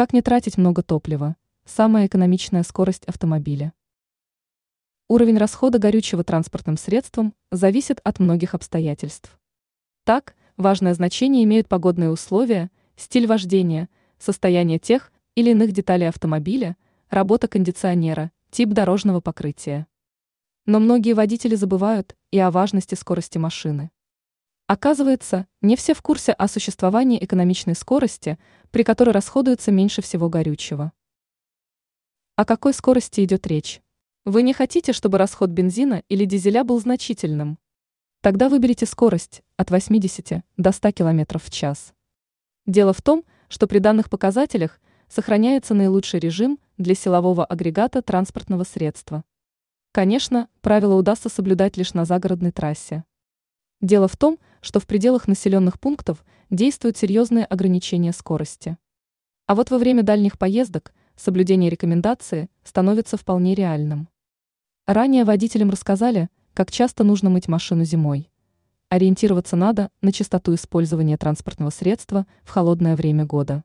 Как не тратить много топлива? Самая экономичная скорость автомобиля. Уровень расхода горючего транспортным средством зависит от многих обстоятельств. Так, важное значение имеют погодные условия, стиль вождения, состояние тех или иных деталей автомобиля, работа кондиционера, тип дорожного покрытия. Но многие водители забывают и о важности скорости машины. Оказывается, не все в курсе о существовании экономичной скорости, при которой расходуется меньше всего горючего. О какой скорости идет речь? Вы не хотите, чтобы расход бензина или дизеля был значительным? Тогда выберите скорость от 80 до 100 км в час. Дело в том, что при данных показателях сохраняется наилучший режим для силового агрегата транспортного средства. Конечно, правила удастся соблюдать лишь на загородной трассе. Дело в том, что в пределах населенных пунктов действуют серьезные ограничения скорости. А вот во время дальних поездок соблюдение рекомендации становится вполне реальным. Ранее водителям рассказали, как часто нужно мыть машину зимой. Ориентироваться надо на частоту использования транспортного средства в холодное время года.